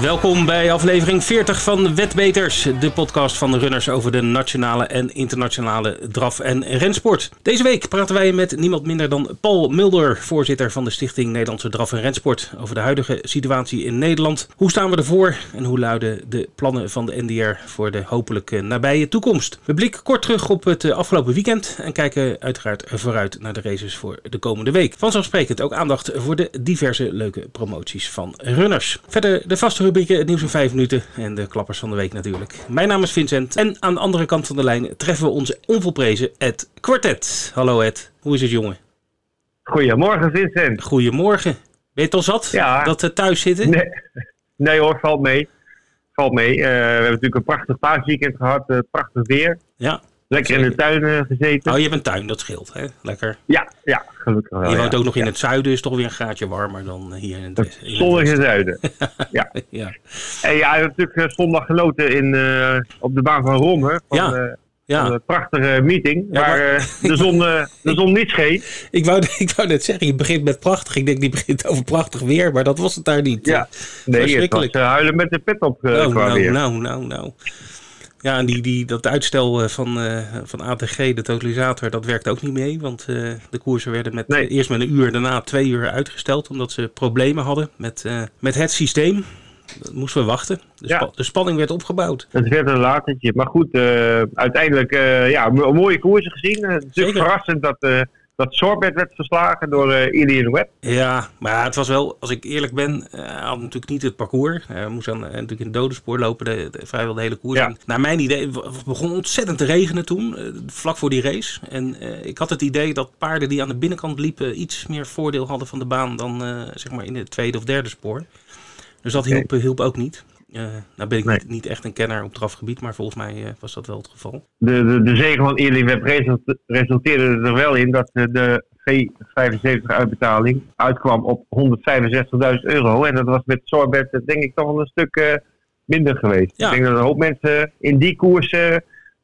Welkom bij aflevering 40 van Wetbeters, de podcast van de runners over de nationale en internationale draf- en rensport. Deze week praten wij met niemand minder dan Paul Mulder, voorzitter van de Stichting Nederlandse Draf- en Rensport, over de huidige situatie in Nederland. Hoe staan we ervoor en hoe luiden de plannen van de NDR voor de hopelijk nabije toekomst? We blikken kort terug op het afgelopen weekend en kijken uiteraard vooruit naar de races voor de komende week. Vanzelfsprekend ook aandacht voor de diverse leuke promoties van runners. Verder de vaste rubrieken Het Nieuws in 5 minuten en de klappers van de week natuurlijk. Mijn naam is Vincent en aan de andere kant van de lijn treffen we onze onvolprezen Ed Quartet. Hallo Ed, hoe is het jongen? Goedemorgen Vincent. Goedemorgen. Ben je het al zat? Ja. Dat we thuis zitten? Nee, nee hoor, valt mee. Valt mee. Uh, we hebben natuurlijk een prachtig paasweekend gehad, uh, prachtig weer. Ja. Lekker in de tuin uh, gezeten. Oh, je hebt een tuin, dat scheelt, hè? Lekker. Ja, ja gelukkig wel. Je woont ja. ook nog in het zuiden, is toch weer een graadje warmer dan hier in het, Het in het zonnige westen. zuiden. ja. Ja, En ja, natuurlijk uh, zondag genoten in, uh, op de baan van Romme. Van, Ja. uh, een prachtige meeting. Ja, waar maar- de, zon, de zon niet scheen. Ik, wou, ik wou net zeggen, je begint met prachtig. Ik denk, die begint over prachtig weer, maar dat was het daar niet. Ja. Nee, het was huilen met de pet op uh, nou, nou, nou, nou. Ja, en die, die, dat uitstel eh, van, eh, van ATG, de totalisator, dat werkt ook niet mee. Want eh, de koersen werden met, Nee. eerst met een uur, daarna twee uur uitgesteld. Omdat ze problemen hadden met, met het systeem. Dat moesten we wachten. De, Ja. spa- de spanning werd opgebouwd. Het werd een latertje. Maar goed, uh, uiteindelijk uh, ja, mo- mooie koersen gezien. Uh, het is natuurlijk verrassend dat, uh, dat Sorbet werd verslagen door uh, Ilian Webb. Ja, maar het was wel, als ik eerlijk ben, eh, hij had natuurlijk niet het parcours. Hij moest dan eh, natuurlijk in het dodenspoor lopen, de, de- vrijwel de hele koers. Ja. En Naar mijn idee, het begon ontzettend te regenen toen, eh, vlak voor die race. En eh, ik had het idee dat paarden die aan de binnenkant liepen iets meer voordeel hadden van de baan dan eh, zeg maar in het tweede of derde spoor. Dus dat hielp, hielp ook niet. Eh nou ben ik Nee. niet, niet echt een kenner op drafgebied, maar volgens mij eh, was dat wel het geval. De, de, de zege van Webb result- resulteerde er wel in dat uh, de V75-uitbetaling uitkwam op 165.000 euro. En dat was met Sorbet denk ik toch wel een stuk uh, minder geweest. Ja. Ik denk dat een hoop mensen in die koers uh,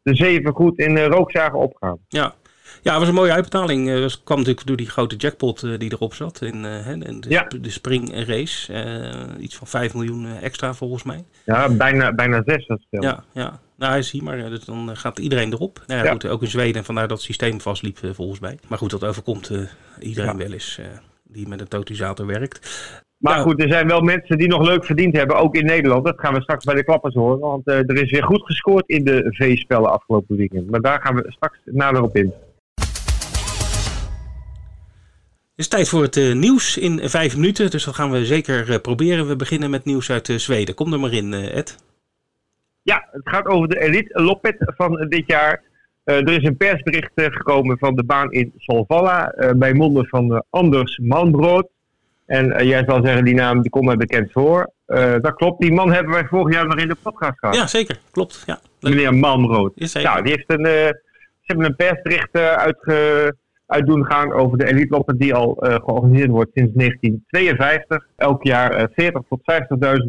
de zeven goed in rook zagen opgaan. Ja. Ja, het was een mooie uitbetaling. Het was- kwam natuurlijk door die grote jackpot eh, die erop zat. In, eh, de, Ja. de springrace. Eh, iets van 5 miljoen eh, extra volgens mij. Ja, bijna, bijna zes. Dat scheelt. Ja, ja. Nou, hij is hier, maar eh, dus dan eh, gaat iedereen erop. Nou ja, Ja. goed, ook in Zweden. En vandaar dat het systeem vastliep eh, volgens mij. Maar goed, dat overkomt eh, iedereen Ja. wel eens eh, die met een totalisator werkt. Maar Ja. goed, er zijn wel mensen die nog leuk verdiend hebben, ook in Nederland. Dat gaan we straks bij de klappers horen. Want eh, er is weer goed gescoord in de V-spellen afgelopen weekend. Maar daar gaan we straks nader op in. Het is tijd voor het eh, nieuws in vijf minuten. Dus dat gaan we zeker eh, proberen. We beginnen met nieuws uit eh, Zweden. Kom er maar in, eh, Ed. Ja, het gaat over de Elite Loppet van dit jaar. Eh, er is een persbericht eh, gekomen van de baan in Solvalla. eh, bij monden van eh, Anders Malmrood. En eh, jij zal zeggen, die naam die komt mij bekend voor. Eh, dat klopt. Die man hebben wij vorig jaar nog in de podcast gehad. Ja, zeker. Klopt. Ja, leuk. Meneer Malmrood. Is zeker. Nou, die heeft een, eh, ze hebben een persbericht eh, uitge, uit doen gaan over de Elite die al eh, georganiseerd wordt sinds 1952. Elk jaar eh 40 tot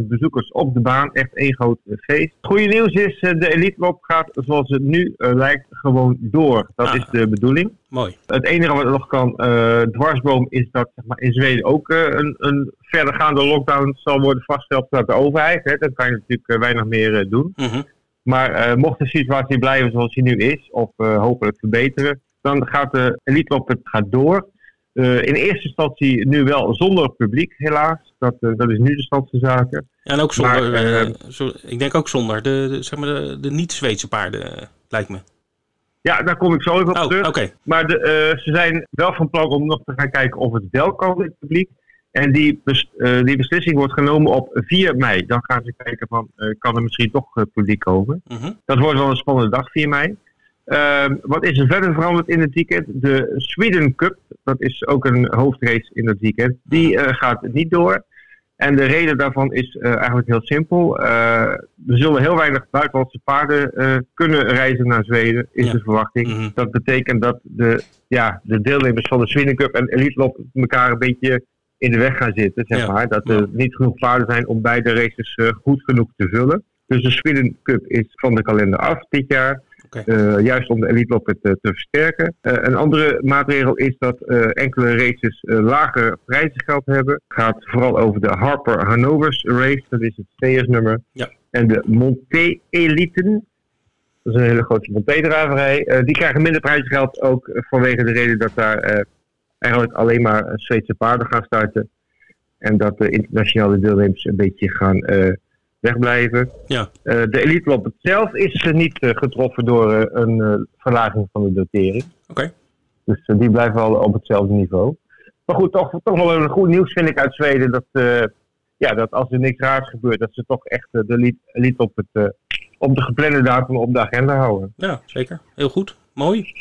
50.000 bezoekers op de baan. Echt één groot eh, feest. Het goede nieuws is, eh, de Elite gaat zoals het nu eh, lijkt gewoon door. Dat Ah. is de bedoeling. Mooi. Het enige wat nog kan eh, dwarsboom is dat zeg maar, in Zweden ook eh, een, een verdergaande lockdown zal worden vastgesteld door de overheid. Hè. Dan kan je natuurlijk eh, weinig meer eh, doen. Mhm. Maar eh, mocht de situatie blijven zoals die nu is, of eh, hopelijk verbeteren, dan gaat de Elite gaat door. Eh, in eerste instantie nu wel zonder publiek, helaas. Dat, eh, dat is nu de stand van zaken. Ja, en ook zonder, Maar, eh, zo, ik denk ook zonder de, de, zeg maar de, de niet-Zweedse paarden, lijkt me. Ja, daar kom ik zo even op Oh, terug. Maar de, ze zijn wel van plan om nog te gaan kijken of het wel kan in het publiek. En die, bes- die beslissing wordt genomen op 4 mei. Dan gaan ze kijken van, kan er misschien toch publiek komen. Mhm. Dat wordt wel een spannende dag, 4 mei. Ehm, wat is er verder veranderd in het weekend? De Sweden Cup, dat is ook een hoofdrace in het weekend, die eh, gaat niet door. En de reden daarvan is eh, eigenlijk heel simpel. Eh, er zullen heel weinig buitenlandse paarden kunnen reizen naar Zweden, is Ja. de verwachting. Mhm. Dat betekent dat de, ja, de deelnemers van de Sweden Cup en Elite Loop elkaar een beetje in de weg gaan zitten. Zeg Ja. maar. Dat er Ja. niet genoeg paarden zijn om beide races goed genoeg te vullen. Dus de Sweden Cup is van de kalender af dit jaar. Okay. juist om de elite loop te, te versterken. een andere maatregel is dat enkele races lager prijzengeld hebben. Het gaat vooral over de Harper Hanovers race, dat is het CS-nummer. Ja. En de Monté Eliten, dat is een hele grote Monté-draverij. Uh, die krijgen minder prijzengeld ook vanwege de reden dat daar eigenlijk alleen maar Zweedse paarden gaan starten. En dat de internationale deelnemers een beetje gaan uh, wegblijven. Ja. de elite loop zelf is niet getroffen door een verlaging van de dotering. Oké. Dus die blijven wel op hetzelfde niveau. Maar goed, toch, toch wel een goed nieuws vind ik uit Zweden. Dat, ja, dat als er niks raars gebeurt, dat ze toch echt de elite, elite op het op de geplande datum op de agenda houden. Ja, zeker. Heel goed. Mooi.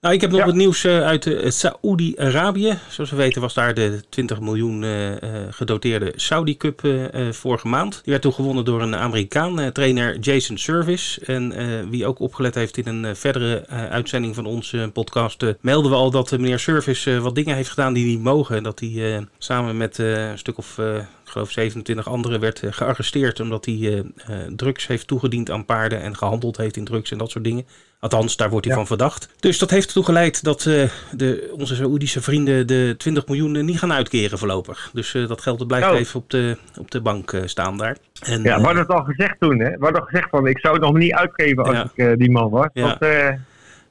Nou, ik heb nog ja. wat nieuws uh, uit uh, Saoedi-Arabië. Zoals we weten was daar de 20 miljoen uh, gedoteerde Saudi Cup vorige maand. Die werd toen gewonnen door een Amerikaan, trainer Jason Service. En wie ook opgelet heeft in een verdere uitzending van onze podcast, melden we al dat meneer Service wat dingen heeft gedaan die niet mogen. En dat hij samen met een stuk of geloof 27 anderen werd gearresteerd omdat hij drugs heeft toegediend aan paarden en gehandeld heeft in drugs en dat soort dingen. Althans, daar wordt hij van verdacht. Dus dat heeft ertoe geleid dat de, onze Saoedische vrienden de 20 miljoen niet gaan uitkeren voorlopig. Dus dat geld blijft oh. even op de, op de bank staan daar. En, ja, we hadden het al gezegd toen. Hè? We hadden gezegd van ik zou het nog niet uitgeven als ik die man was.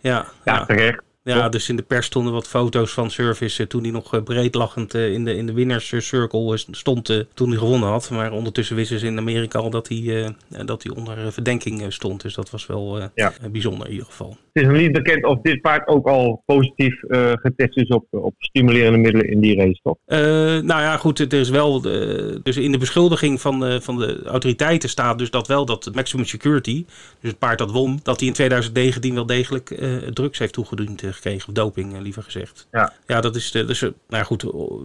Ja, ja, terecht. Ja, dus in de pers stonden wat foto's van Service toen hij nog breedlachend in de, in de winnerscircle stond toen hij gewonnen had. Maar ondertussen wisten ze in Amerika al dat hij, dat hij onder verdenking stond. Dus dat was wel ja. bijzonder in ieder geval. Het is nog niet bekend of dit paard ook al positief getest is op, op stimulerende middelen in die race, toch? nou ja, goed, het is wel. dus in de beschuldiging van, van de autoriteiten staat dus dat wel dat maximum security, dus het paard dat won, dat hij in 2019 wel degelijk drugs heeft toegediend gekregen. Of doping, eh, liever gezegd. Ja, ja dat is. De, dus, nou ja, goed,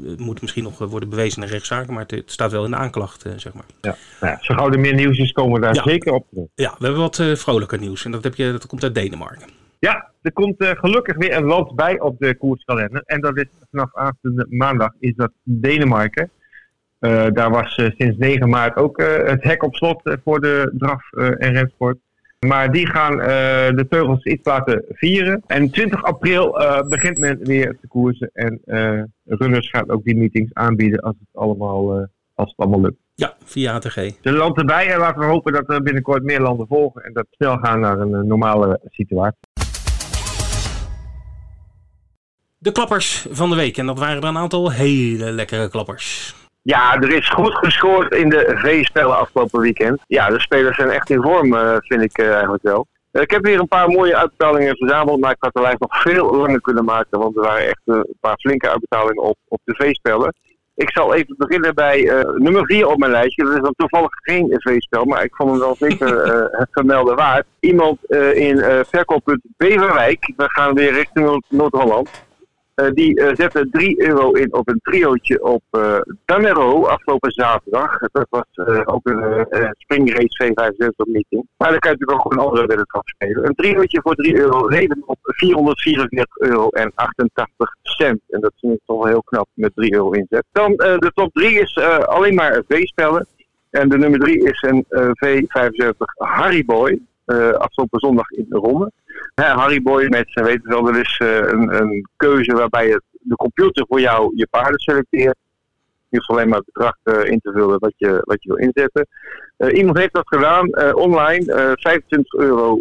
het moet misschien nog worden bewezen in rechtszaken. Maar het, staat wel in de aanklacht, eh, zeg maar. Ja, nou ja zo gauw er meer nieuws is, komen we daar zeker op terug. Ja, we hebben wat vrolijker nieuws. En dat, heb je, dat komt uit Denemarken. Ja, er komt gelukkig weer een land bij op de koerskalender. En dat is vanaf aanstaande maandag is dat Denemarken. daar was sinds 9 maart ook het hek op slot voor de draf en rensport. Maar die gaan de teugels iets laten vieren. En 20 april begint men weer te koersen. En runners gaan ook die meetings aanbieden als het allemaal, als het allemaal lukt. Ja, via ATG. De land erbij en laten we hopen dat er binnenkort meer landen volgen. En dat we snel gaan naar een normale situatie. De klappers van de week. En dat waren er een aantal hele lekkere klappers. Ja, er is goed gescoord in de V-spellen afgelopen weekend. Ja, de spelers zijn echt in vorm, uh, vind ik uh, eigenlijk wel. Uh, ik heb weer een paar mooie uitbetalingen verzameld, maar ik had de lijst nog veel langer kunnen maken, want er waren echt een paar flinke uitbetalingen op, op de V-spellen. Ik zal even beginnen bij nummer 4 op mijn lijstje. Dat is dan toevallig geen V-spel, maar ik vond hem wel zeker het vermelden waard. Iemand in verkooppunt Beverwijk. We gaan weer richting Noord-Holland. Uh, die uh, zette 3 euro in op een triootje op uh, Danero afgelopen zaterdag. Dat was ook een springrace V75 meeting. Maar dan kan je natuurlijk ook gewoon andere willen spelen. Een triootje voor 3 euro reden op 444 euro en 88 cent. En dat vind ik toch heel knap met 3 euro inzet. Dan de top 3 is alleen maar V-spellen. En de nummer 3 is een V75 Harry Boy. Afgelopen zondag in Ronde. Harry Boy met zijn weten wel, er is uh, een, een, keuze waarbij het, de computer voor jou je paarden selecteert. Je alleen maar het bedrag uh, in te vullen wat je, wat je wil inzetten. Uh, iemand heeft dat gedaan online. 25,92 euro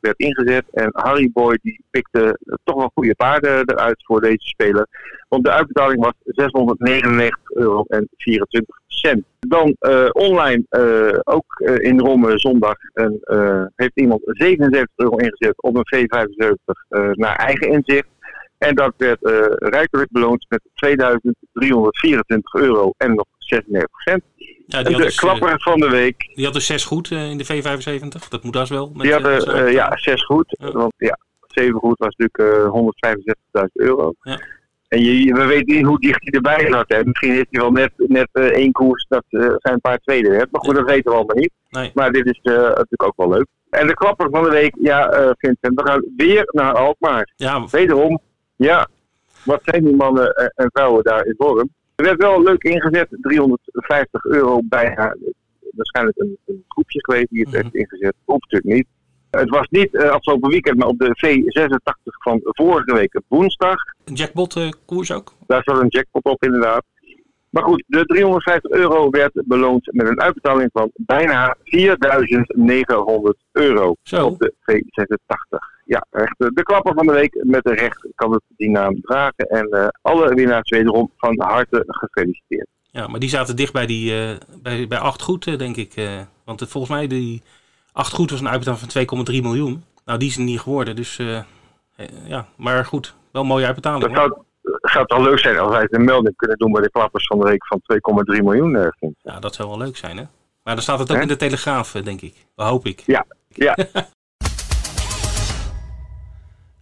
werd ingezet. En Harry Boy die pikte toch wel goede paarden eruit voor deze speler. Want de uitbetaling was 699 euro en 24 cent. Dan online ook in Rome zondag heeft iemand 77 euro ingezet op een V75 naar eigen inzicht. En dat werd rijkelijk beloond met 2324 euro en nog 96 cent. Ja, de dus, klapper van de week. Die had dus 6 goed in de V75, dat moet dat wel. Met, die hadden ja, 6 goed. Ja. Want ja, 7 goed was natuurlijk 165.000 euro. Ja. En je, we weten niet hoe dicht hij erbij zat. Hè. Misschien heeft hij wel net, net uh, één koers dat uh, zijn paar tweede werd. Maar goed, dat weten we allemaal niet. Nee. Maar dit is uh, natuurlijk ook wel leuk. En de klapper van de week, ja, Vincent, we gaan weer naar Alkmaar. Ja. Wederom, ja, wat zijn die mannen en vrouwen daar in vorm? Er werd wel leuk ingezet, 350 euro bijna. Waarschijnlijk een, een groepje geweest die het mm -hmm. heeft ingezet. Of natuurlijk niet. Het was niet uh, afgelopen weekend, maar op de V86 van vorige week woensdag. Een jackpot koers ook? Daar zat een jackpot op inderdaad. Maar goed, de 350 euro werd beloond met een uitbetaling van bijna 4900 euro Zo. op de V86. Ja, echt de klapper van de week met de recht kan het die naam dragen. En uh, alle winnaars wederom van harte gefeliciteerd. Ja, maar die zaten dicht bij, die, uh, bij, bij 8 goed, denk ik. Want het, volgens mij die 8 goed was een uitbetaling van 2,3 miljoen. Nou, die is er niet geworden. Dus ja, maar goed, wel een mooie uitbetaling. Dat zou, zou toch leuk zijn als wij een melding kunnen doen bij de klappers van de week van 2,3 miljoen. Ja, dat zou wel leuk zijn, hè? Maar dan staat het ook He? in de Telegraaf, denk ik. Dat hoop ik. Ja, ja.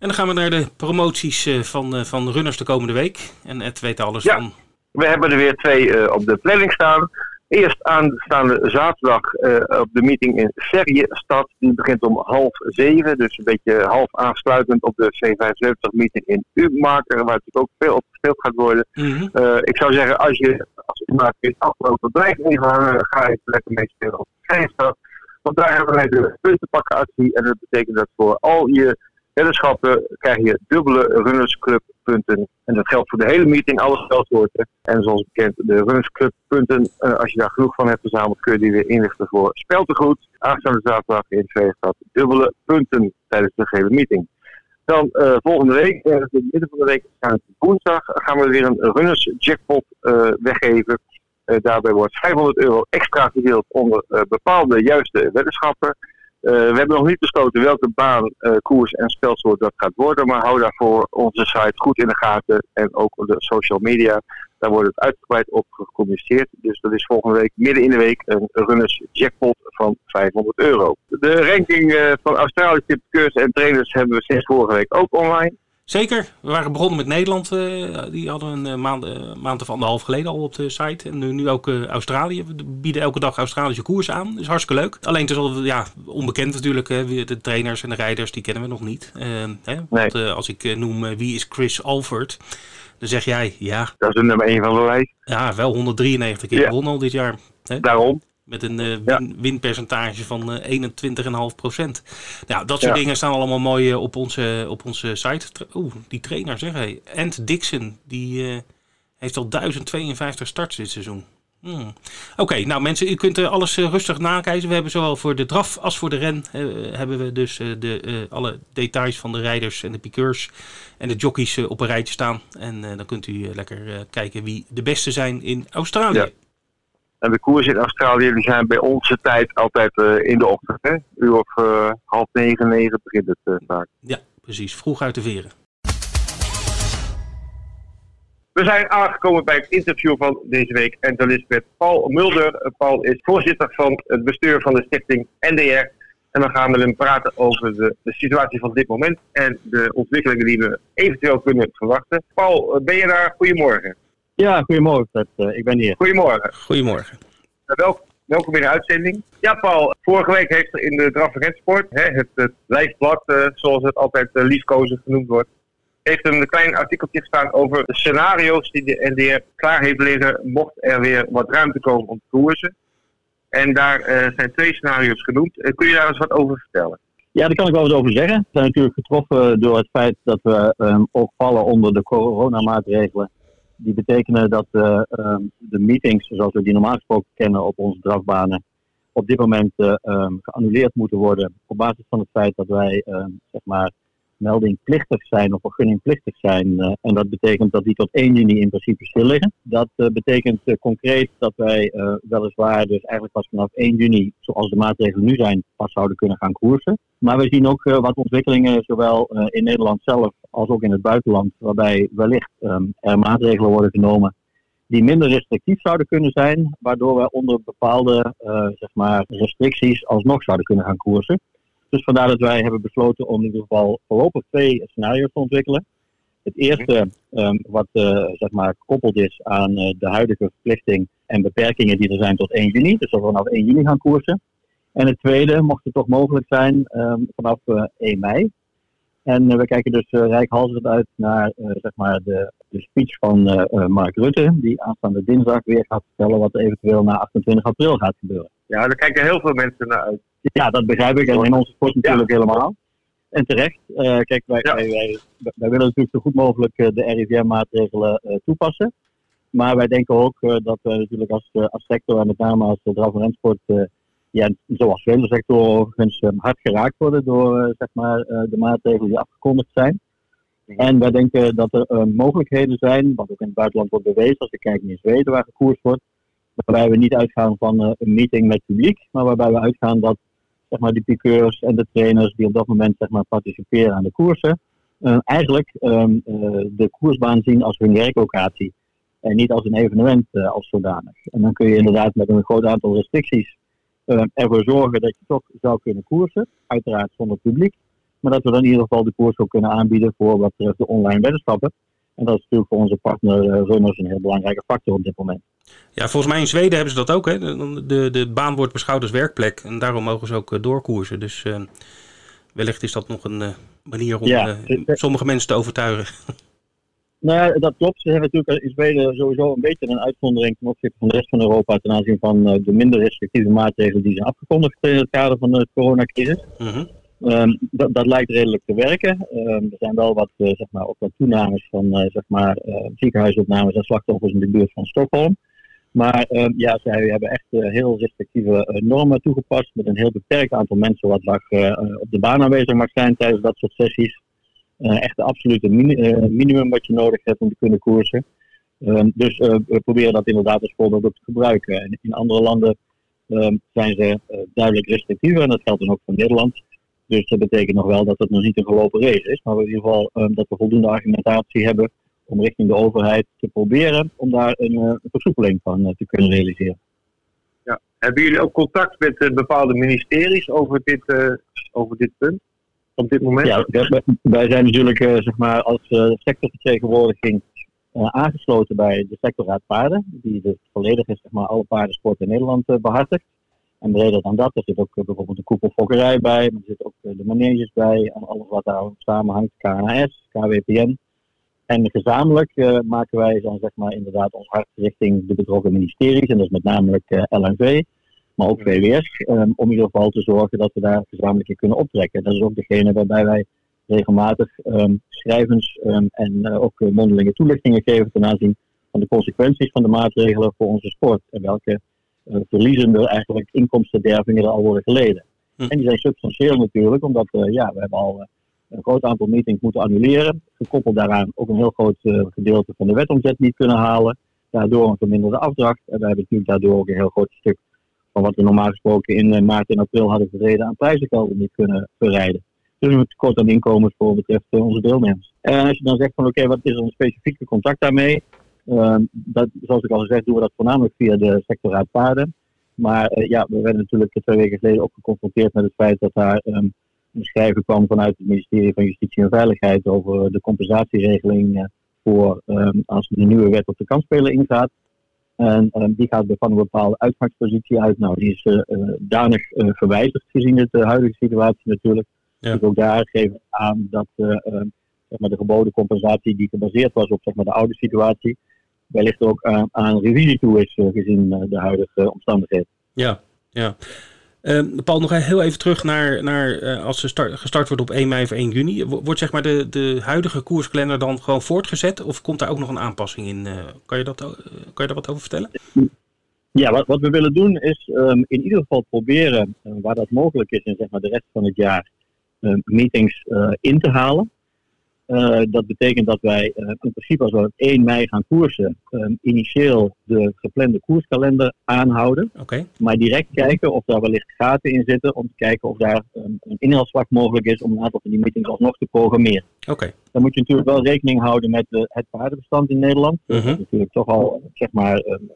en dan gaan we naar de promoties van, van runners de komende week. En Ed weet alles ja. van. We hebben er weer twee uh, op de planning staan. Eerst aanstaande zaterdag uh, op de meeting in Ferriestad. Die begint om half zeven. Dus een beetje half aansluitend op de C75 meeting in Umaker. Waar natuurlijk ook veel op gespeeld gaat worden. Mm -hmm. uh, ik zou zeggen, als je als Umaker is afgelopen blijf even hangen. Ga je lekker meespelen op Ferriestad. Want daar hebben wij de puntenpakkenactie. En dat betekent dat voor al je weddenschappen krijg je dubbele runnersclubpunten. En dat geldt voor de hele meeting, alle spelsoorten. En zoals bekend, de runnersclubpunten, uh, als je daar genoeg van hebt verzameld, kun je die weer inrichten voor speltegoed. Aanstaande zaterdag in Veerstad dubbele punten tijdens de hele meeting. Dan uh, volgende week, uh, in het midden van de week, woensdag, gaan we weer een runners jackpot weggeven. daarbij wordt 500 euro extra verdeeld onder bepaalde juiste weddenschappen. Uh, we hebben nog niet besloten welke baan, uh, koers en spelsoort dat gaat worden. Maar hou daarvoor onze site goed in de gaten. En ook de social media. Daar wordt het uitgebreid op gecommuniceerd. Dus dat is volgende week, midden in de week, een runners jackpot van 500 euro. De ranking uh, van Australische tipkeurs en trainers hebben we sinds vorige week ook online. Zeker. We waren begonnen met Nederland. Uh, die hadden een uh, maand, uh, maand of anderhalf geleden al op de site. En nu, nu ook Australië. We bieden elke dag Australische koers aan. Dat is hartstikke leuk. Alleen het is al ja, onbekend natuurlijk. Hè. De trainers en de rijders die kennen we nog niet. Hè. Want, nee. als ik noem wie is Chris Alford. Dan zeg jij ja. Dat is de nummer 1 van de lijst. Ja, wel 193 keer Ja. gewonnen al dit jaar. Hè. Daarom. Met een win- winpercentage van eh 21,5 procent. Nou, dat soort Ja. dingen staan allemaal mooi eh, op onze, op onze site. Oeh, die trainer zeg hé. Ant Dixon, die heeft al 1052 starts dit seizoen. Hmm. Oké, nou mensen, u kunt alles rustig nakijken. We hebben zowel voor de draf als voor de ren hebben we dus de, alle details van de rijders en de piqueurs en de jockeys op een rijtje staan. En dan kunt u lekker kijken wie de beste zijn in Australië. Ja. En de koers in Australië die zijn bij onze tijd altijd eh, in de ochtend. Hè? Uur of eh, half negen, negen begint het eh, vaak. Ja, precies. Vroeg uit de veren. We zijn aangekomen bij het interview van deze week. En dat is met Paul Mulder. Paul is voorzitter van het bestuur van de stichting NDR. En dan gaan we met hem praten over de, de situatie van dit moment en de ontwikkelingen die we eventueel kunnen verwachten. Paul, ben je daar? Goedemorgen. Ja, goedemorgen. Fred. Eh, ik ben hier. Goedemorgen. Goedemorgen. Uh, welk- welkom in de uitzending. Ja, Paul, vorige week heeft er in de Draf en Rensport, hè, het, het lijfblad, eh, zoals het altijd uh, liefkozend genoemd wordt, heeft een klein artikeltje gestaan over de scenario's die de NDR klaar heeft liggen, mocht er weer wat ruimte komen om te koersen. En daar eh, zijn twee scenario's genoemd. Eh, kun je daar eens wat over vertellen? Ja, daar kan ik wel wat over zeggen. We zijn natuurlijk getroffen door het feit dat we ehm, ook vallen onder de coronamaatregelen. Die betekenen dat eh, ehm, de meetings, zoals we die normaal gesproken kennen op onze drafbanen, op dit moment eh, ehm, geannuleerd moeten worden. Op basis van het feit dat wij ehm, zeg maar meldingplichtig zijn of vergunningplichtig zijn. eh, en dat betekent dat die tot 1 juni in principe stil liggen. Dat eh, betekent eh, concreet dat wij weliswaar dus eigenlijk pas vanaf 1 juni, zoals de maatregelen nu zijn, pas zouden kunnen gaan koersen. Maar we zien ook wat ontwikkelingen, zowel in Nederland zelf als ook in het buitenland, waarbij wellicht ehm, er maatregelen worden genomen die minder restrictief zouden kunnen zijn, waardoor we onder bepaalde zeg maar restricties alsnog zouden kunnen gaan koersen. Dus vandaar dat wij hebben besloten om in ieder geval voorlopig twee scenario's te ontwikkelen. Het eerste, ehm, wat eh, zeg maar gekoppeld is aan eh, de huidige verplichting en beperkingen die er zijn tot 1 juni, dus dat we vanaf 1 juni gaan koersen. En het tweede, mocht het toch mogelijk zijn, ehm, vanaf eh, 1 mei. En eh, we kijken dus rijkhalsend uit naar eh, zeg maar de, de speech van eh, eh, Mark Rutte, die aanstaande dinsdag weer gaat vertellen wat er eventueel na 28 april gaat gebeuren. Ja, daar kijken heel veel mensen naar uit. Ja, dat begrijp ik. En in onze sport natuurlijk helemaal. En terecht. Uh, kijk, wij, wij, wij, wij, willen natuurlijk zo goed mogelijk de RIVM-maatregelen uh, toepassen. Maar wij denken ook dat we natuurlijk als, als sector en met name als draf- en rensport ja, zoals vele sectoren overigens ehm, hard geraakt worden door eh, zeg maar, eh, de maatregelen die afgekondigd zijn. En wij denken dat er mogelijkheden zijn, wat ook in het buitenland wordt bewezen, als we kijken in Zweden waar gekoerst wordt, waarbij we niet uitgaan van uh, een meeting met publiek, maar waarbij we uitgaan dat zeg maar, die piqueurs en de trainers die op dat moment zeg maar, participeren aan de koersen, uh, eigenlijk um, de koersbaan zien als hun werklocatie en niet als een evenement als zodanig. En dan kun je inderdaad met een groot aantal restricties ervoor zorgen dat je toch zou kunnen koersen. Uiteraard zonder publiek. Maar dat we dan in ieder geval de koers ook kunnen aanbieden voor wat betreft de online weddenschappen. En dat is natuurlijk voor onze partner runners een heel belangrijke factor op dit moment. Ja, volgens mij in Zweden hebben ze dat ook. Hè? De, de baan wordt beschouwd als werkplek en daarom mogen ze ook uh, doorkoersen. Dus uh, wellicht is dat nog een manier om ja, sommige mensen te overtuigen. Nou ja, dat klopt. Ze hebben natuurlijk in Zweden sowieso een beetje een uitzondering ten opzichte van de rest van Europa ten aanzien van de minder restrictieve maatregelen die zijn afgekondigd in het kader van de coronacrisis. Mm um, dat, dat, lijkt redelijk te werken. Um, er zijn wel wat, uh, zeg maar, ook wat toenames van uh, zeg maar, ziekenhuisopnames en slachtoffers in de buurt van Stockholm. Maar um, ja, zij hebben echt heel restrictieve normen toegepast met een heel beperkt aantal mensen wat mag, op de baan aanwezig mag zijn tijdens dat soort sessies. Echt de absolute minimum wat je nodig hebt om te kunnen koersen. Uh, dus we proberen dat inderdaad als voorbeeld ook te gebruiken. En in andere landen ehm, zijn ze duidelijk restrictiever en dat geldt dan ook voor Nederland. Dus dat betekent nog wel dat het nog niet een gelopen race is, maar in ieder geval ehm, dat we voldoende argumentatie hebben om richting de overheid te proberen om daar een, een versoepeling van te kunnen realiseren. Ja. Hebben jullie ook contact met bepaalde ministeries over dit, over dit punt? op dit moment? Ja, wij zijn natuurlijk uh, zeg maar als uh, sectorvertegenwoordiging uh, aangesloten bij de sectorraad paarden, die de volledige zeg maar, alle paardensport in Nederland behartigt. En breder dan dat, er zit ook bijvoorbeeld de koepelfokkerij bij, maar er zitten ook de maneges bij, en alles wat daar samenhangt, KNS, KWPN. En gezamenlijk maken wij dan zeg maar inderdaad ons hart richting de betrokken ministeries, en dat is met name LNV maar ook VWS, ehm, om in ieder geval te zorgen dat we daar gezamenlijk in kunnen optrekken. Dat is ook degene waarbij wij regelmatig um, schrijvens um, en uh, ook mondelinge toelichtingen geven ten aanzien van de consequenties van de maatregelen voor onze sport. En welke verliezen er eigenlijk inkomstendervingen er al worden geleden. Hm. En die zijn substantieel natuurlijk, omdat ja, we hebben al een groot aantal meetings moeten annuleren. Gekoppeld daaraan ook een heel groot gedeelte van de wetomzet niet kunnen halen. Daardoor een verminderde afdracht. En we hebben natuurlijk daardoor ook een heel groot stuk van wat we normaal gesproken in eh, maart en april hadden gereden aan prijzengelden niet kunnen verrijden. Dus hebben tekort aan inkomens voor betreft eh, onze deelnemers. En als je dan zegt van oké, wat is een specifieke contact daarmee? Uh, dat, zoals ik al gezegd, doen we dat voornamelijk via de sectorraad paarden. Maar ja, we werden natuurlijk twee weken geleden ook geconfronteerd met het feit dat daar een schrijven kwam vanuit het ministerie van Justitie en Veiligheid over de compensatieregeling uh, voor um, als de nieuwe wet op de kansspelen ingaat. En um, die gaat van een bepaalde uitgangspositie uit. Nou, die is uh, danig uh, verwijzigd gezien de huidige situatie natuurlijk. Ja. Dus ook daar geven we aan dat uh, zeg maar de geboden compensatie die gebaseerd was op zeg maar, de oude situatie, wellicht ook aan revisie toe is gezien de huidige omstandigheden. Ja, ja. Uh, Paul, nog heel even terug naar, naar uh, als start, gestart wordt op 1 mei of 1 juni. Wordt zeg maar de, de huidige koerskalender dan gewoon voortgezet? Of komt daar ook nog een aanpassing in? Uh, kan, je dat, kan je daar wat over vertellen? Ja, wat, wat we willen doen is um, in ieder geval proberen, waar dat mogelijk is in zeg maar, de rest van het jaar, meetings in te halen. Uh, dat betekent dat wij uh, in principe als we op 1 mei gaan koersen, um, initieel de geplande koerskalender aanhouden. Okay. Maar direct kijken of daar wellicht gaten in zitten om te kijken of daar um, een inhaalslag mogelijk is om een aantal van die meetings alsnog te programmeren. Okay. Dan moet je natuurlijk wel rekening houden met uh, het paardenbestand in Nederland. -huh. Dat mhm. natuurlijk toch al zeg maar um,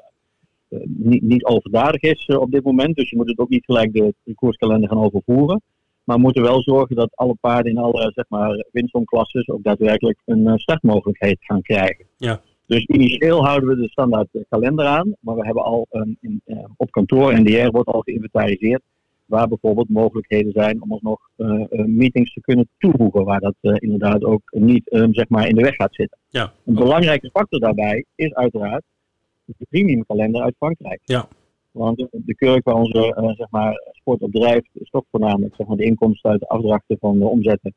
niet, niet overdadig is op dit moment. Dus je moet het ook niet gelijk de, de koerskalender gaan overvoeren. Maar we moeten wel zorgen dat alle paarden in alle zeg maar, winstomklasses ook daadwerkelijk een uh, startmogelijkheid gaan krijgen. Ja. Dus initieel houden we de standaard eh, kalender aan, maar we hebben al um, in, uh, op kantoor, NDR wordt al geïnventariseerd, waar bijvoorbeeld mogelijkheden zijn om nog uh, meetings te kunnen toevoegen, waar dat inderdaad ook niet um, zeg maar in de weg gaat zitten. Ja. Een belangrijke factor daarbij is uiteraard de premium kalender uit Frankrijk. Ja. Want de kurk waar onze zeg maar, sport op drijft, is toch voornamelijk zeg maar, de inkomsten uit de afdrachten van de omzetten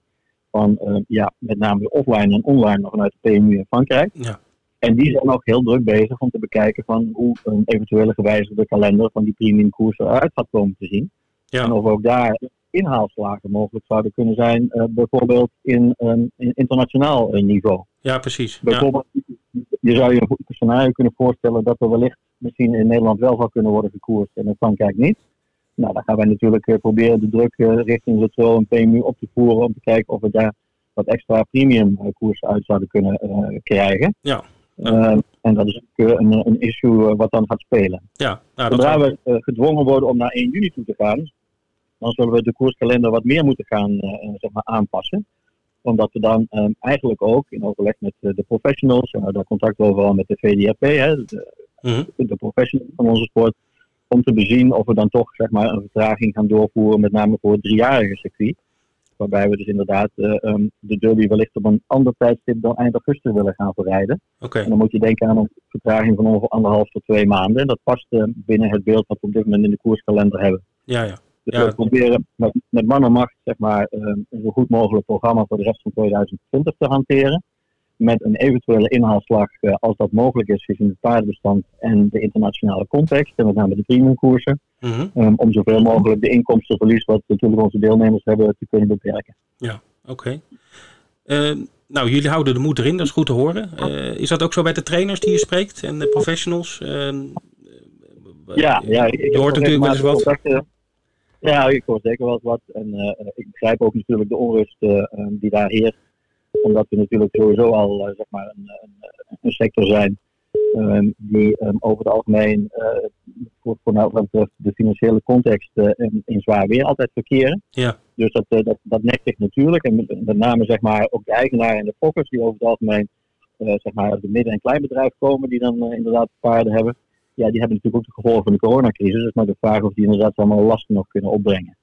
van ja, met name offline en online vanuit de PMU in Frankrijk. Ja. En die zijn ook heel druk bezig om te bekijken van hoe een eventuele gewijzigde kalender van die premium koers eruit gaat komen te zien. Ja. En of ook daar inhaalslagen mogelijk zouden kunnen zijn, uh, bijvoorbeeld in een internationaal uh, niveau. Ja, precies. Bijvoorbeeld, je zou je een scenario kunnen voorstellen dat er wellicht misschien in Nederland wel zou kunnen worden gekoerst en in Frankrijk niet. Nou, dan gaan wij natuurlijk uh, proberen de druk richting de Tro en PMU op te voeren om te kijken of we daar wat extra premium koersen uit zouden kunnen krijgen. Ja. Ehm, en dat is ook een, een issue wat dan gaat spelen. Ja, nou, Zodra we gedwongen worden om naar 1 juni toe te gaan, dan zullen we de koerskalender wat meer moeten gaan uh, zeg maar aanpassen. Omdat we dan um, eigenlijk ook in overleg met de professionals, en daar contact overal met de VDRP, hè, de, mm de professionals van onze sport, om te bezien of we dan toch zeg maar, een vertraging gaan doorvoeren, met name voor het driejarige circuit. Waarbij we dus inderdaad um, de derby wellicht op een ander tijdstip dan eind augustus willen gaan verrijden. Okay. En dan moet je denken aan een vertraging van ongeveer anderhalf tot twee maanden. En dat past binnen het beeld wat we op dit moment in de koerskalender hebben. Ja, ja. Dus we proberen met, met man en macht zeg maar, een zo goed mogelijk programma voor de rest van 2020 te hanteren. Met een eventuele inhaalslag, uh, als dat mogelijk is, in het paardenbestand en de internationale context, en met name de premiumkoersen. Mm um, om zoveel mogelijk de inkomstenverlies, wat natuurlijk onze deelnemers hebben, te kunnen beperken. Ja, oké. Uh, nou, jullie houden de moed erin, dat is goed te horen. Uh, is dat ook zo bij de trainers die je spreekt en de professionals? Ehm, ja, ja, ik, je hoort natuurlijk wel eens wat. Ja, ik hoor zeker wel wat. En ik begrijp ook natuurlijk de onrust die daar heerst. Omdat we natuurlijk sowieso al uh, zeg maar een, een, een, sector zijn um, die um, over het algemeen voor, voor nou wat betreft de financiële context in, in, zwaar weer altijd verkeren. Ja. Dus dat, dat, dat nekt zich natuurlijk. En met, met, name zeg maar ook de eigenaar en de fokkers die over het algemeen zeg maar uit de midden- en kleinbedrijf komen, die dan inderdaad paarden hebben ja, die hebben natuurlijk ook de gevolgen van de coronacrisis. Dus maar de vraag of die inderdaad allemaal lasten nog kunnen opbrengen.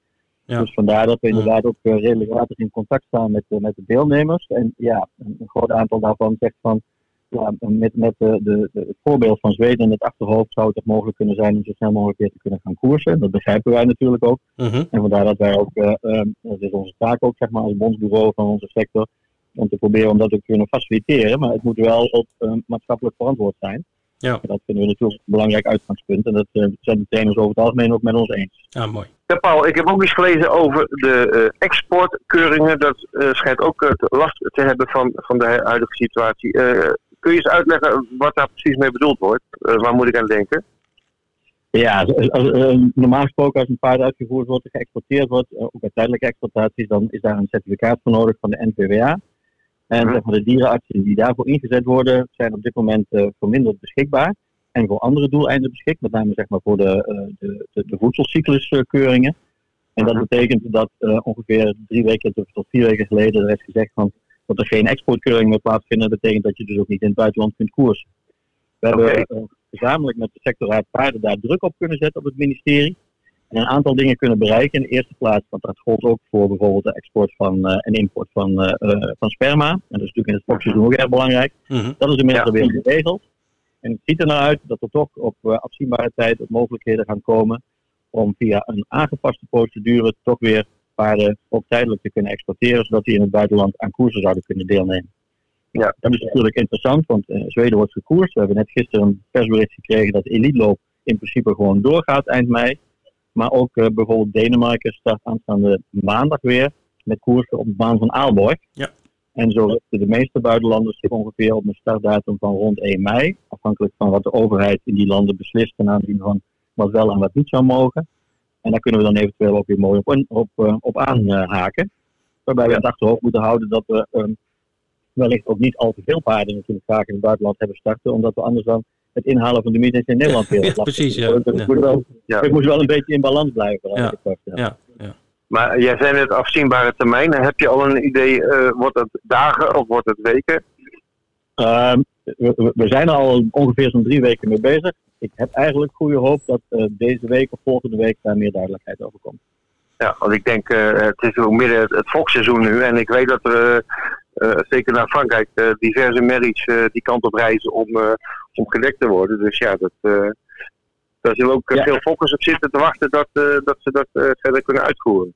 Ja. Dus vandaar dat we inderdaad ook uh, redelijk in contact staan met, uh, met de deelnemers. En ja, een, groot aantal daarvan zegt van, ja, met, met de, de, het voorbeeld van Zweden in het achterhoofd zou het toch mogelijk kunnen zijn om zo snel mogelijk weer te kunnen gaan koersen. Dat begrijpen wij natuurlijk ook. Uh -huh. En vandaar dat wij ook, uh, um, dat is onze taak ook zeg maar als bondsbureau van onze sector, om te proberen om dat ook te kunnen faciliteren. Maar het moet wel op maatschappelijk verantwoord zijn. Ja. Dat vinden we natuurlijk een belangrijk uitgangspunt. En dat zijn de trainers over het algemeen ook met ons eens. Ja, mooi. Ja, Paul, ik heb ook eens gelezen over de uh, exportkeuringen. Dat uh, schijnt ook last te hebben van, van de huidige situatie. kun je eens uitleggen wat daar precies mee bedoeld wordt? waar moet ik aan denken? Ja, normaal gesproken als een paard uitgevoerd wordt en geëxporteerd wordt, ook bij tijdelijke exploitaties, dan is daar een certificaat voor nodig van de NVWA. En zeg maar, de dierenartsen die daarvoor ingezet worden, zijn op dit moment verminderd beschikbaar. En voor andere doeleinden beschikt, met name zeg maar, voor de, uh, de, de, de voedselcycluskeuringen. En dat betekent dat uh, ongeveer drie weken tot vier weken geleden er is gezegd van, dat er geen exportkeuring meer plaatsvindt. Dat betekent dat je dus ook niet in het buitenland kunt koersen. We okay. hebben gezamenlijk met de sectorraad paarden daar druk op kunnen zetten op het ministerie en een aantal dingen kunnen bereiken. In de eerste plaats, want dat gold ook voor bijvoorbeeld de export van, uh, en import van, van sperma. En dat is natuurlijk in het fokseizoen ook erg belangrijk. -hmm. Dat is inmiddels ja. weer geregeld. En het ziet er naar uit dat er toch op afzienbare tijd ook mogelijkheden gaan komen om via een aangepaste procedure toch weer paarden ook tijdelijk te kunnen exporteren, zodat die in het buitenland aan koersen zouden kunnen deelnemen. Ja, dat is natuurlijk interessant, want Zweden wordt gekoerst. We hebben net gisteren een persbericht gekregen dat Elite Loop in principe gewoon doorgaat eind mei. Maar ook uh, bijvoorbeeld Denemarken start aanstaande maandag weer met koersen op de baan van Aalborg. Ja. En zo zitten de meeste buitenlanders zich ongeveer op een startdatum van rond 1 mei. Afhankelijk van wat de overheid in die landen beslist ten aanzien van wat wel en wat niet zou mogen. En daar kunnen we dan eventueel ook weer mooi op, op, uh, op aanhaken. Waarbij we het achterhoofd moeten houden dat we um, wellicht ook niet al te veel paarden natuurlijk graag in het buitenland hebben starten. Omdat we anders dan het inhalen van de meetings in Nederland weer. Ja, precies, ja. Dus het, Moet wel, moet wel een beetje in balans blijven. Ja. Ja. Ja. Maar jij zei net afzienbare termijnen. Heb je al een idee, uh, wordt het dagen of wordt het weken? Uh, we, we, zijn al ongeveer zo'n drie weken mee bezig. Ik heb eigenlijk goede hoop dat uh, deze week of volgende week daar meer duidelijkheid over komt. Ja, want ik denk, uh, het is ook midden het, het volksseizoen nu. En ik weet dat er zeker naar Frankrijk, diverse merries die kant op reizen om, om gedekt te worden. Dus ja, dat, daar zullen ook veel fokkers op zitten te wachten dat, dat ze dat verder kunnen uitvoeren.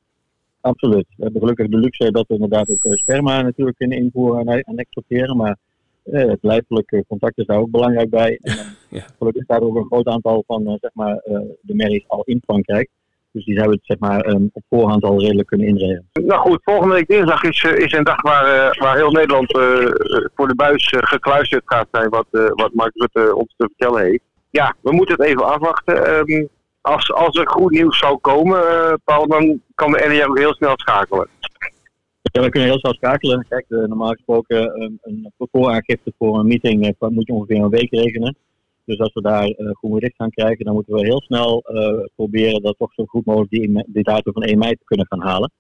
Absoluut. We hebben gelukkig de luxe dat we inderdaad ook sperma natuurlijk kunnen invoeren en, exporteren. Maar het lijfelijk contact is daar ook belangrijk bij. En, ja. Gelukkig staat er ook een groot aantal van zeg maar, de merries al in Frankrijk. Dus die zouden het zeg maar, um, op voorhand al redelijk kunnen inregelen. Nou goed, volgende week dinsdag is, is een dag waar, uh, waar heel Nederland uh, voor de buis gekluisterd gaat zijn wat, wat Mark Rutte ons te vertellen heeft. Ja, we moeten het even afwachten. Um, als, als er goed nieuws zou komen, Paul, dan kan de NER ook heel snel schakelen. Ja, we kunnen heel snel schakelen. Kijk, normaal gesproken um, een vooraangifte voor een meeting moet je ongeveer een week rekenen. Dus als we daar uh, groen licht gaan krijgen, dan moeten we heel snel uh, proberen dat toch zo goed mogelijk die, die datum van 1 mei te kunnen gaan halen.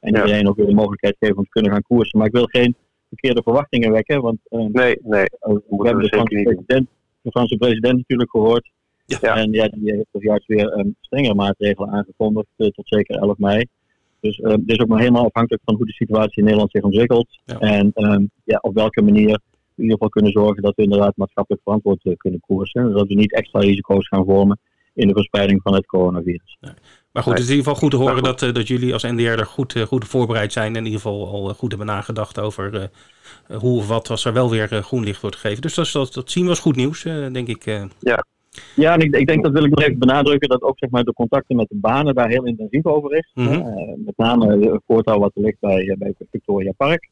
En ja. iedereen ook weer de mogelijkheid geven om te kunnen gaan koersen. Maar ik wil geen verkeerde verwachtingen wekken, want uh, nee, nee, we hebben de Franse, president, de Franse president natuurlijk gehoord. Ja. En ja, die heeft toch juist weer um, strengere maatregelen aangekondigd tot zeker 11 mei. Dus uh, dit is ook maar helemaal afhankelijk van hoe de situatie in Nederland zich ontwikkelt. Ja. En um, ja, op welke manier in ieder geval kunnen zorgen dat we inderdaad maatschappelijk verantwoord eh, kunnen koersen. Zodat we niet extra risico's gaan vormen in de verspreiding van het coronavirus. Nee. Maar goed, het is in ieder geval goed te horen dat, eh, dat jullie als NDR er goed, eh, goed voorbereid zijn. En in ieder geval al goed hebben nagedacht over uh, hoe of wat als er wel weer groen licht wordt gegeven. Dus dat, dat, dat zien we als goed nieuws, denk ik. Ja, ja en ik, ik, denk dat wil ik nog even benadrukken dat ook zeg maar, de contacten met de banen daar heel intensief over is. Mm -hmm. met name het voortouw wat er ligt bij, bij Victoria Park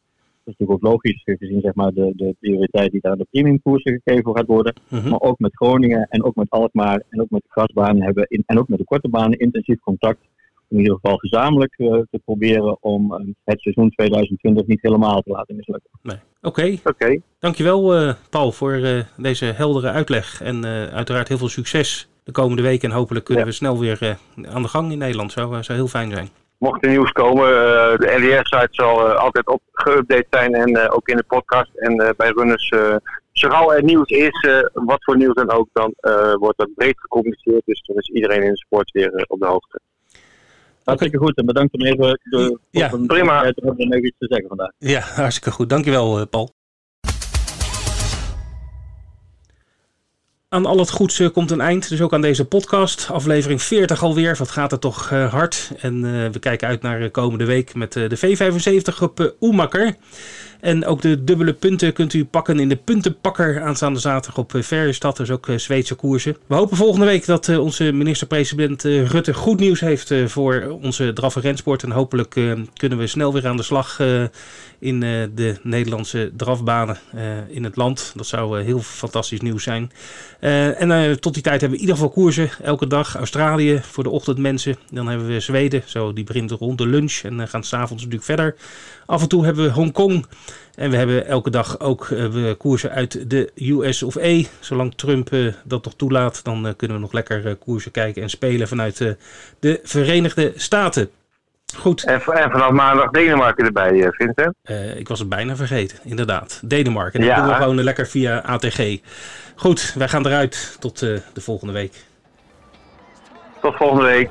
is natuurlijk ook logisch gezien zeg maar, de, de prioriteit die daar aan de premiumkoersen gegeven gaat worden. Mhm. Maar ook met Groningen en ook met Alkmaar en ook met de gasbanen hebben in, en ook met de korte banen intensief contact. Om in ieder geval gezamenlijk uh, te proberen om uh, het seizoen 2020 niet helemaal te laten mislukken. Nee. Oké, okay. okay. dankjewel uh, Paul voor deze heldere uitleg. En uiteraard heel veel succes de komende weken. En hopelijk kunnen we snel weer aan de gang in Nederland. Zou, zou heel fijn zijn mocht er nieuws komen, uh, de NDR-site zal uh, altijd op geüpdate zijn en uh, ook in de podcast. En bij runners, zo gauw er nieuws is, wat voor nieuws dan ook, dan wordt dat breed gecommuniceerd. Dus dan is iedereen in de sport weer op de hoogte. Hartstikke goed en bedankt om even de, ja, prima. om even iets te zeggen vandaag. Ja, hartstikke goed. Dankjewel Paul. Aan al het goeds uh, komt een eind, dus ook aan deze podcast. Aflevering 40 alweer, wat gaat het toch uh, hard. En uh, we kijken uit naar komende week met de V75 op Oemakker. En ook de dubbele punten kunt u pakken in de puntenpakker aanstaande zaterdag op Verjestad. Dus ook Zweedse koersen. We hopen volgende week dat onze minister-president Rutte goed nieuws heeft voor onze draf- en rensport. En hopelijk kunnen we snel weer aan de slag in de Nederlandse drafbanen in het land. Dat zou heel fantastisch nieuws zijn. En tot die tijd hebben we in ieder geval koersen. Elke dag Australië voor de ochtendmensen. Dan hebben we Zweden. Zo, die begint rond de lunch. En uh, gaan s'avonds natuurlijk verder. Af en toe hebben we Hongkong. En we hebben elke dag ook we koersen uit de US of A. Zolang Trump dat nog toelaat, dan kunnen we nog lekker koersen kijken en spelen vanuit de Verenigde Staten. Goed. En, en, vanaf maandag Denemarken erbij, Vincent? ik was het bijna vergeten, inderdaad. Denemarken. Dat ja. doen we gewoon lekker via ATG. Goed, wij gaan eruit. Tot uh, de volgende week. Tot volgende week.